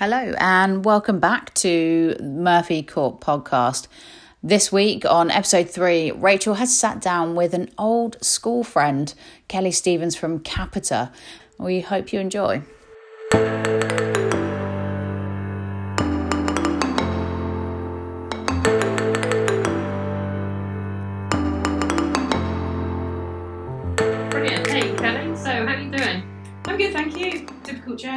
Hello, and welcome back to Murphy Court podcast. This week on episode three, Rachel has sat down with an old school friend, Kelly Stevens from Capita. We hope you enjoy.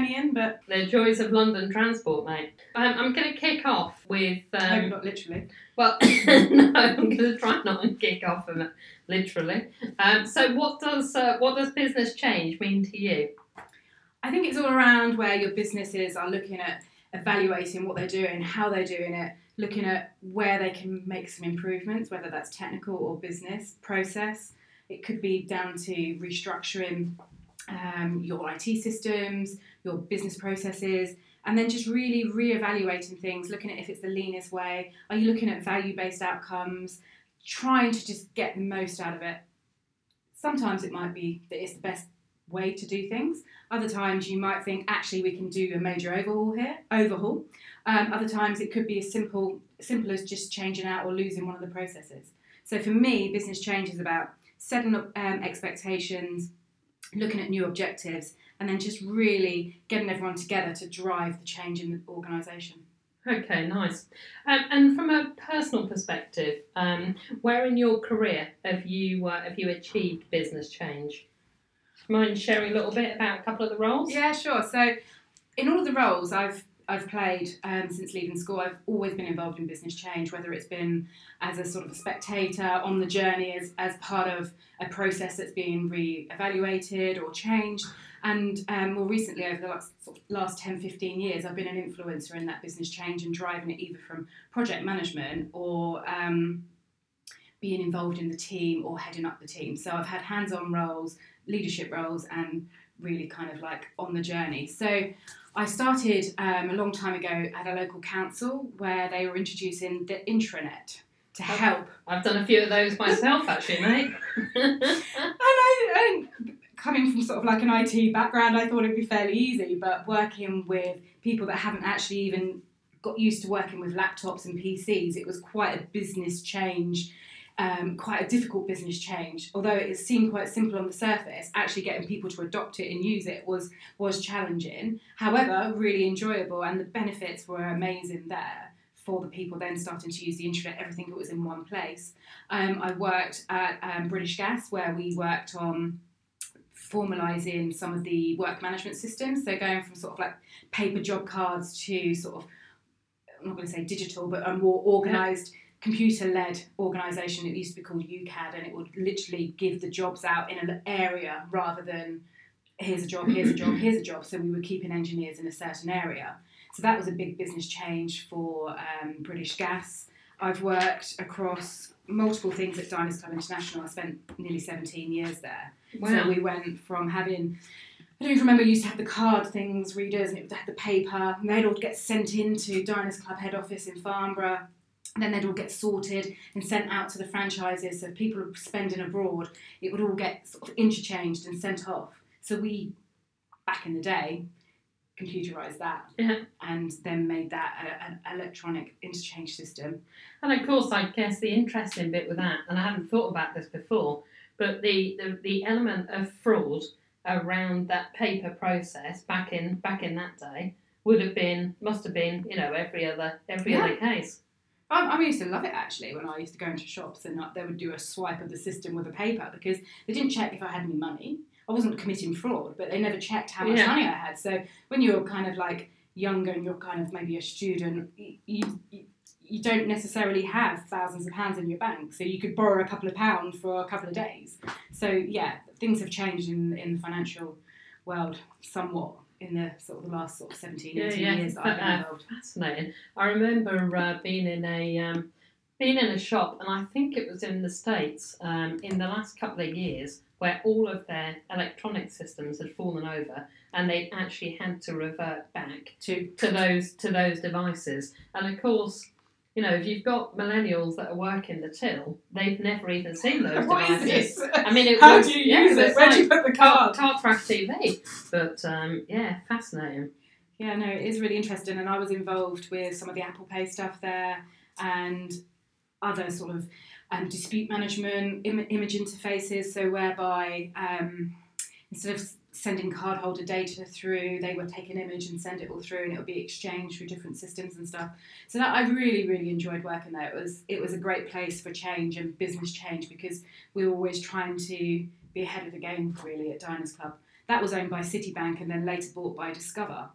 In, but The joys of London transport, mate. Um, I'm going to kick off with. Um, not literally. well, no, I'm going to try not to kick off of it, literally. Um, so, what does uh, what does business change mean to you? I think it's all around where your businesses are looking at evaluating what they're doing, how they're doing it, looking at where they can make some improvements, whether that's technical or business process. It could be down to restructuring um, your IT systems, your business processes, and then just really re-evaluating things, looking at if it's the leanest way. Are you looking at value-based outcomes? Trying to just get the most out of it. Sometimes it might be that it's the best way to do things. Other times you might think actually we can do a major overhaul here. Overhaul. Um, other times it could be as simple simple as just changing out or losing one of the processes. So for me, business change is about setting up um, expectations, looking at new objectives, and then just really getting everyone together to drive the change in the organisation. Okay, nice. Um, and from a personal perspective, um, where in your career have you uh, have you achieved business change? Mind sharing a little bit about a couple of the roles? Yeah, sure. So, in all of the roles I've I've played um, since leaving school, I've always been involved in business change, whether it's been as a sort of a spectator on the journey, as, as part of a process that's being re-evaluated or changed. And um, more recently, over the last, last 10, 15 years, I've been an influencer in that business change and driving it either from project management or um, being involved in the team or heading up the team. So I've had hands-on roles, leadership roles, and really kind of like on the journey. So I started um, a long time ago at a local council where they were introducing the intranet to help. I've done a few of those myself, actually, mate. And I, and coming from sort of like an IT background, I thought it'd be fairly easy, but working with people that haven't actually even got used to working with laptops and PCs, it was quite a business change. Um, quite a difficult business change. Although it seemed quite simple on the surface, actually getting people to adopt it and use it was was challenging. However, really enjoyable, and the benefits were amazing there for the people then starting to use the internet. Everything was in one place. Um, I worked at um, British Gas where we worked on formalising some of the work management systems. So going from sort of like paper job cards to sort of I'm not going to say digital, but a more organised computer-led organisation. It used to be called UCAD, and it would literally give the jobs out in an area rather than here's a job, here's a job, here's a job. So we were keeping engineers in a certain area. So that was a big business change for um, British Gas. I've worked across multiple things at Diners Club International. I spent nearly 17 years there. Wow. So we went from having, I don't even remember, used to have the card things, readers, and it had the paper, and they'd all get sent into Diners Club head office in Farnborough. And then they'd all get sorted and sent out to the franchises. So if people were spending abroad, it would all get sort of interchanged and sent off. So we, back in the day, computerised that Yeah. and then made that a- an electronic interchange system. And of course, I guess the interesting bit with that, and I hadn't thought about this before, but the, the, the element of fraud around that paper process back in back in that day would have been must have been you know every other every Yeah. other case. I, I used to love it actually when I used to go into shops and uh, they would do a swipe of the system with a paper because they didn't check if I had any money. I wasn't committing fraud, but they never checked how much Yeah. money I had. So when you're kind of like younger and you're kind of maybe a student, you, you you don't necessarily have thousands of pounds in your bank, so you could borrow a couple of pounds for a couple of days. So yeah, things have changed in in the financial world somewhat in the sort of the last sort of 17, 18 years that I've been Uh, involved. fascinating. I remember uh, being in a um, being in a shop, and I think it was in the states um, in the last couple of years, where all of their electronic systems had fallen over, and they actually had to revert back To to those to those devices. And of course, you know, if you've got millennials that are working the till, they've never even seen those What is devices. this? I mean, it How was, do you yeah, use it? it's Where do you put the card? car track TV. But um, yeah, fascinating. Yeah, no, it is really interesting, and I was involved with some of the Apple Pay stuff there, and other sort of um, dispute management, Im- image interfaces. So whereby um, instead of sending cardholder data through, they would take an image and send it all through, and it would be exchanged through different systems and stuff. So that I really, really enjoyed working there. It was it was a great place for change and business change because we were always trying to be ahead of the game really at Diners Club. That was owned by Citibank and then later bought by Discover.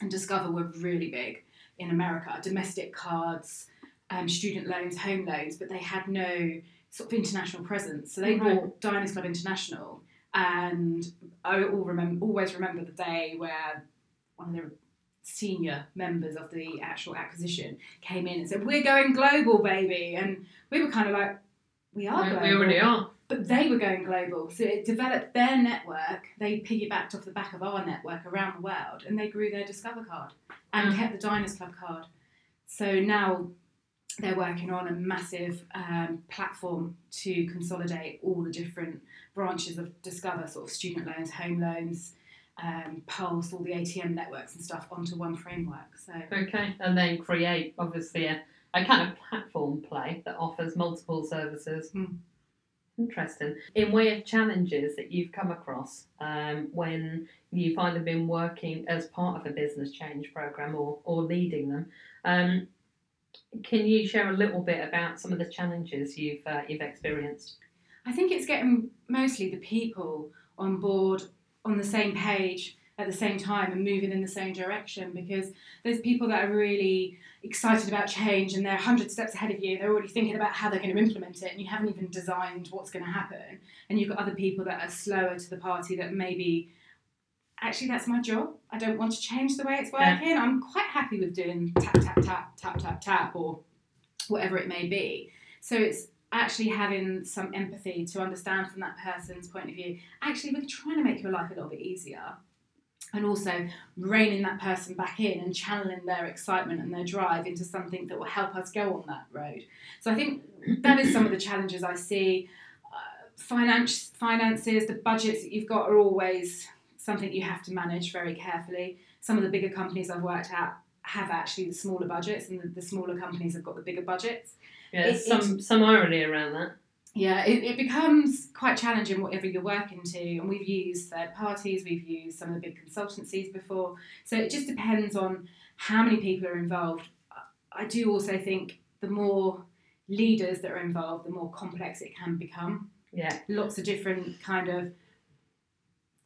And Discover were really big in America, domestic cards, um, student loans, home loans, but they had no sort of international presence. So they Right. bought Diners Club International, and I all remember, always remember the day where one of the senior members of the actual acquisition came in and said, "We're going global, baby," and we were kind of like, "We are global." we already are. But they were going global, so it developed their network. They piggybacked off the back of our network around the world, and they grew their Discover card and Mm. kept the Diners Club card. So now they're working on a massive um, platform to consolidate all the different branches of Discover, sort of student loans, home loans, um, Pulse, all the ATM networks and stuff onto one framework. So Okay, and then create obviously a, a kind of platform play that offers multiple services. Hmm. Interesting. In way of challenges that you've come across um, when you've either been working as part of a business change program or, or leading them, um, can you share a little bit about some of the challenges you've uh, you've experienced? I think it's getting mostly the people on board on the same page at the same time and moving in the same direction because there's people that are really excited about change and they're 100 steps ahead of you. They're already thinking about how they're going to implement it and you haven't even designed what's going to happen. And you've got other people that are slower to the party that maybe actually that's my job. I don't want to change the way it's Yeah. working. I'm quite happy with doing tap, tap, tap, tap, tap, tap or whatever it may be. So it's actually having some empathy to understand from that person's point of view. Actually, we're trying to make your life a little bit easier. And also reining that person back in and channeling their excitement and their drive into something that will help us go on that road. So I think that is some of the challenges I see. Uh, finance, finances, the budgets that you've got are always something you have to manage very carefully. Some of the bigger companies I've worked at have actually the smaller budgets, and the, the smaller companies have got the bigger budgets. Yeah, It- there's some some irony around that. Yeah, it, it becomes quite challenging whatever you're working to, and we've used third parties, we've used some of the big consultancies before, so it just depends on how many people are involved. I- I do also think the more leaders that are involved, the more complex it can become. Yeah, Lots of different kind of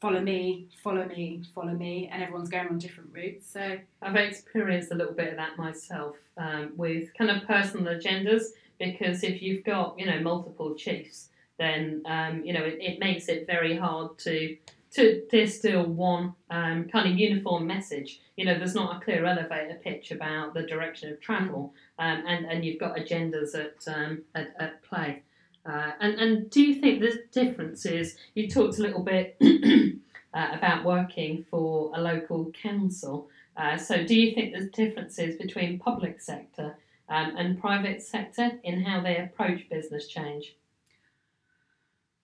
follow me, follow me, follow me, and everyone's going on different routes. So I've experienced a little bit of that myself um, with kind of personal agendas because if you've got you know multiple chiefs, then um, you know it, it makes it very hard to to distill one um, kind of uniform message. You know, there's not a clear elevator pitch about the direction of travel, um, and and you've got agendas at um, at, at play. Uh, and and do you think the difference is You talked a little bit uh, about working for a local council. Uh, so, do you think there's differences between public sector um, and private sector in how they approach business change?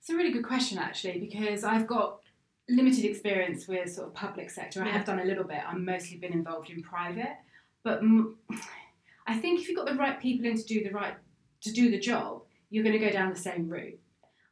It's a really good question, actually, because I've got limited experience with sort of public sector. I have done a little bit. I've mostly been involved in private, but m- I think if you've got the right people in to do the right to do the job, you're going to go down the same route.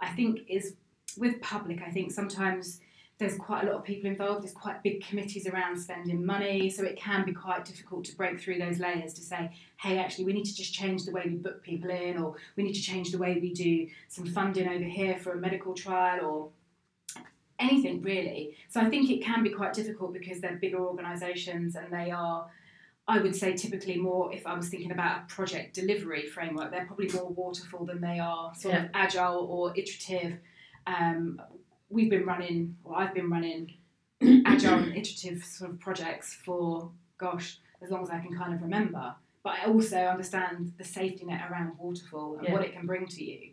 I think is with public. I think sometimes there's quite a lot of people involved. There's quite big committees around spending money, so it can be quite difficult to break through those layers to say, hey, actually, we need to just change the way we book people in, or we need to change the way we do some funding over here for a medical trial, or anything really. So I think it can be quite difficult because they're bigger organisations and they are. I would say typically more if I was thinking about a project delivery framework, they're probably more waterfall than they are sort of agile or iterative. Um, we've been running, or I've been running agile and iterative sort of projects for, gosh, as long as I can kind of remember. But I also understand the safety net around waterfall and Yeah. what it can bring to you.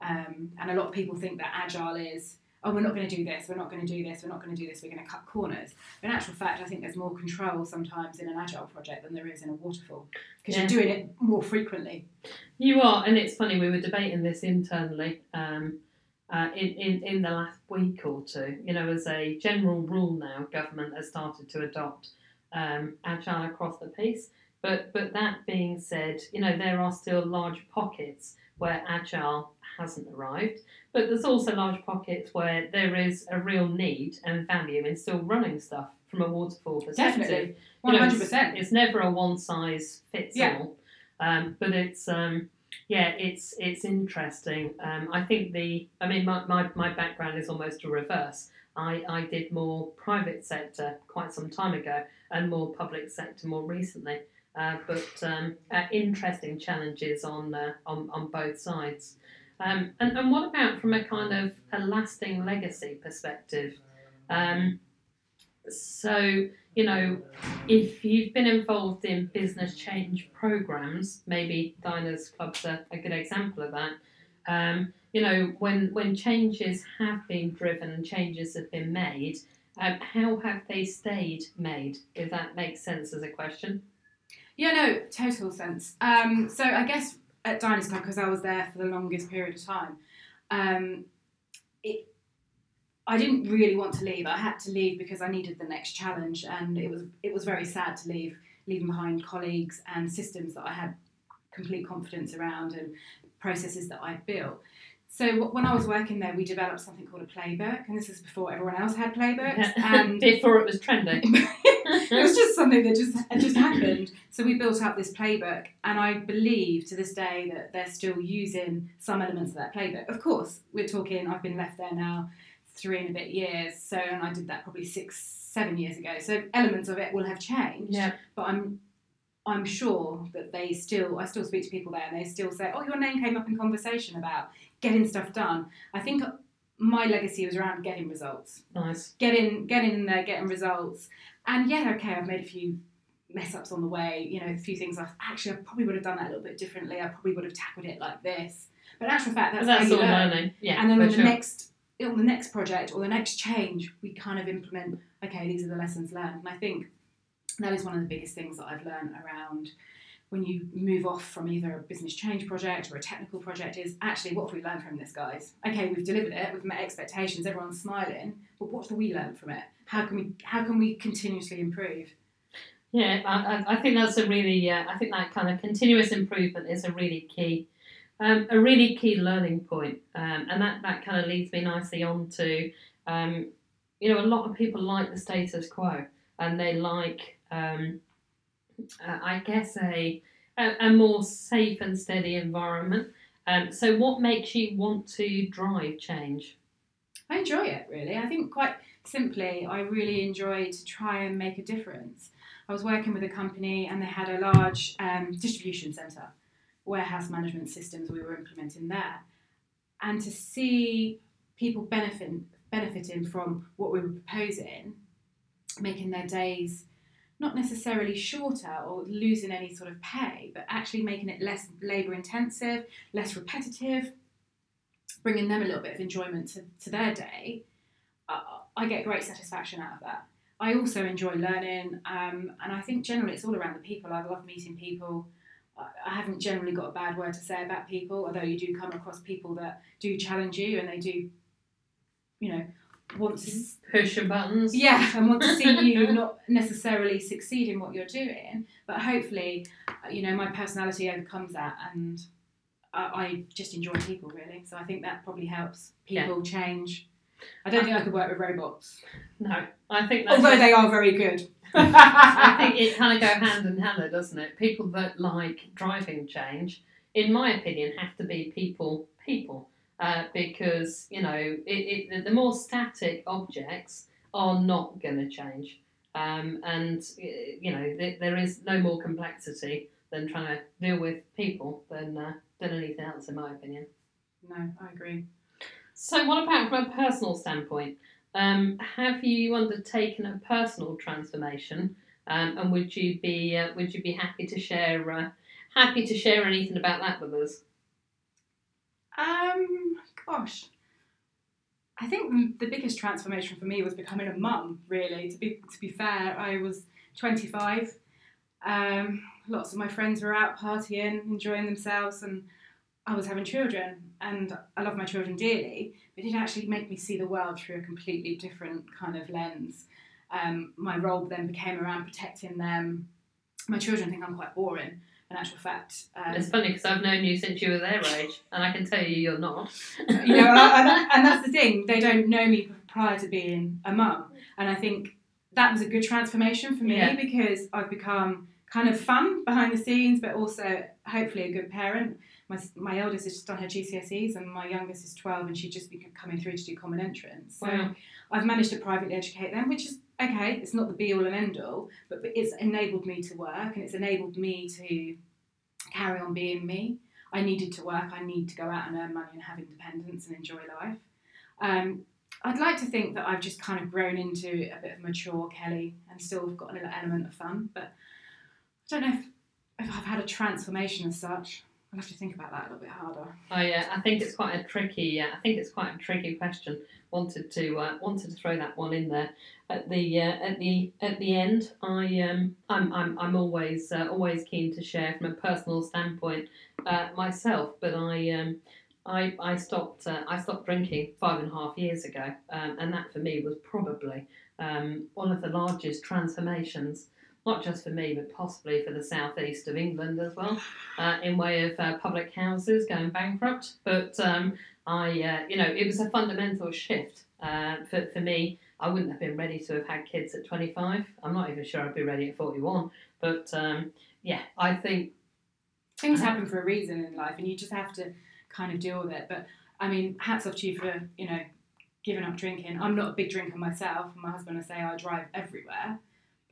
Um, and a lot of people think that agile is, oh, we're not going to do this, we're not going to do this, we're not going to do this, we're going to cut corners. But in actual fact, I think there's more control sometimes in an agile project than there is in a waterfall because Yeah. you're doing it more frequently. You are, and it's funny, we were debating this internally um, uh, in, in, in the last week or two. You know, as a general rule now, government has started to adopt um, agile across the piece. But but that being said, you know there are still large pockets where agile hasn't arrived, but there's also large pockets where there is a real need and value in still running stuff from a waterfall perspective. Definitely, You know, it's-. It's never a one size fits Yeah. all, um, but it's um, yeah, it's it's interesting. Um, I think the I mean my, my, my background is almost a reverse. I, I did more private sector quite some time ago and more public sector more recently. Uh, but um, uh, interesting challenges on, uh, on on both sides. Um, and, and what about from a kind of a lasting legacy perspective? Um, so you know, if you've been involved in business change programs, maybe Diners Club's a, a good example of that. Um, you know, when when changes have been driven and changes have been made, um, how have they stayed made? If that makes sense as a question. Yeah, no, total sense. Um, so I guess at Diners Club, because I was there for the longest period of time, um, it, I didn't really want to leave. I had to leave because I needed the next challenge, and it was it was very sad to leave, leaving behind colleagues and systems that I had complete confidence around and processes that I'd built. So when I was working there, we developed something called a playbook, and this is before everyone else had playbooks, and Before it was trending. it was just something that just just happened. So we built up this playbook, and I believe to this day that they're still using some elements of that playbook. Of course, we're talking. I've been left there now three and a bit years, so and I did that probably six, seven years ago. So elements of it will have changed, yeah. but I'm. I'm sure that they still, I still speak to people there and they still say, oh, your name came up in conversation about getting stuff done. I think my legacy was around getting results Nice. getting getting in there, getting results. And yeah, okay, I've made a few mess ups on the way. You know, a few things I actually I probably would have done that a little bit differently. I probably would have tackled it like this. But in actual fact, that's, That's, how you all learn. learning. Yeah. and then on the sure. next on the next project or the next change, we kind of implement. Okay, these are the lessons learned. And I think that is one of the biggest things that I've learned around when you move off from either a business change project or a technical project is actually what have we learned from this guys okay we've delivered it we've met expectations everyone's smiling but what do we learn from it how can we how can we continuously improve Yeah, I, I- I think that's a really, uh, I think that kind of continuous improvement is a really key, um, a really key learning point. Um, and that, that kind of leads me nicely on to, um, you know, a lot of people like the status quo and they like, um, uh, I guess, a, a, a more safe and steady environment. Um, so, what makes you want to drive change? I enjoy it really. I think quite simply, I really enjoy to try and make a difference. I was working with a company and they had a large um, distribution centre, warehouse management systems we were implementing there. And to see people benefit, benefiting from what we were proposing, making their days not necessarily shorter or losing any sort of pay, but actually making it less labour intensive, less repetitive, bringing them a little bit of enjoyment to, to their day, uh, I get great satisfaction out of that. I also enjoy learning, um, and I think generally it's all around the people. I love meeting people. I haven't generally got a bad word to say about people, although you do come across people that do challenge you and they do, you know, want to Push your buttons? yeah, and want to see you not necessarily succeed in what you're doing, but hopefully, you know, my personality overcomes that, and I, I just enjoy people really. So I think that probably helps people change. I don't think I could work with robots, No, I think that's although they are very good. I think it kind of go hand in hand, though, doesn't it? People that like driving change, in my opinion, have to be people people uh, because you know it, it, the more static objects are not going to change, um, and you know th- there is no more complexity than trying to deal with people than uh, than anything else, in my opinion. no, I agree. So, what about from a personal standpoint? Um, have you undertaken a personal transformation, um, and would you be uh, would you be happy to share uh, happy to share anything about that with us? Um, gosh, I think the biggest transformation for me was becoming a mum. Really, to be to be fair, I was 25. Um, lots of my friends were out partying, enjoying themselves, and I was having children. And I love my children dearly, but it actually made me see the world through a completely different kind of lens. Um, my role then became around protecting them. My children think I'm quite boring. In actual fact, um, It's funny because I've known you since you were their age, and I can tell you you're not. you know, and, and that's the thing. They don't know me prior to being a mum, and I think that was a good transformation for me Yeah. because I've become kind of fun behind the scenes, but also hopefully a good parent. My, my eldest has just done her GCSEs, and my youngest is twelve, and she's just been coming through to do common entrance. So Wow. I've managed to privately educate them, which is okay. It's not the be all and end all, but but it's enabled me to work, and it's enabled me to carry on being me. I needed to work. I need to go out and earn money and have independence and enjoy life. Um, I'd like to think that I've just kind of grown into a bit of a mature Kelly and still got a little element of fun, but I don't know if, if I've had a transformation as such. I'll have to think about that a little bit harder. I, uh, I think it's quite a tricky. Uh, I think it's quite a tricky question. Wanted to uh, wanted to throw that one in there at the uh, at the at the end. I um I'm I'm, I'm always uh, always keen to share from a personal standpoint uh, myself. But I um I I stopped I stopped drinking five and a half years ago, um, and that for me was probably um, one of the largest transformations. Not just for me, but possibly for the southeast of England as well uh, in way of uh, public houses going bankrupt. But um, I, uh, you know, it was a fundamental shift uh, for, for me. I wouldn't have been ready to have had kids at 25. I'm not even sure I'd be ready at 41. But um, yeah, I think things happen for a reason in life and you just have to kind of deal with it but i mean hats off to you for you know giving up drinking i'm not a big drinker myself my husband will say i drive everywhere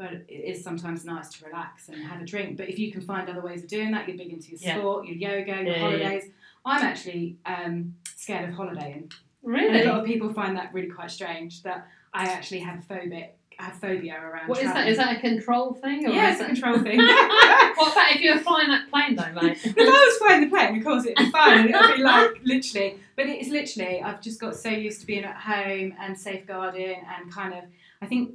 but it is sometimes nice to relax and have a drink but if you can find other ways of doing that you're big into your Yeah. sport your yoga your Yeah, yeah, yeah. holidays i'm actually um, scared of holidaying and a lot of people find that really quite strange that i actually have a phobic have phobia around what is that? Is that a control thing? Or yeah it's a control thing what about if you were flying that plane though, mate? if I was flying the plane, of course it'd be fine. It'd be like literally, but it's literally. I've just got so used to being at home and safeguarding and kind of. I think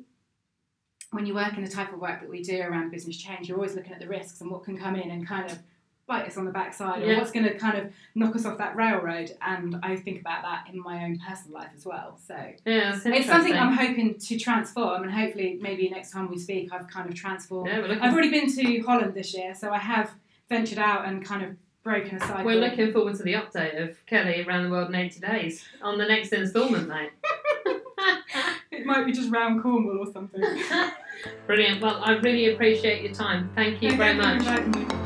when you work in the type of work that we do around business change, you're always looking at the risks and what can come in and kind of bite us on the backside or what's going to kind of knock us off that railroad. And I think about that in my own personal life as well. So Yeah, it's, something. I'm hoping to transform, and hopefully maybe next time we speak, I've kind of transformed. Yeah, I've already been to Holland this year, so I have ventured out and kind of broken a cycle. we're looking forward to the update of Kelly around the world in 80 days on the next instalment, mate. It might be just round Cornwall or something. Brilliant. Well, I really appreciate your time. Thank you very Thank much. for inviting me.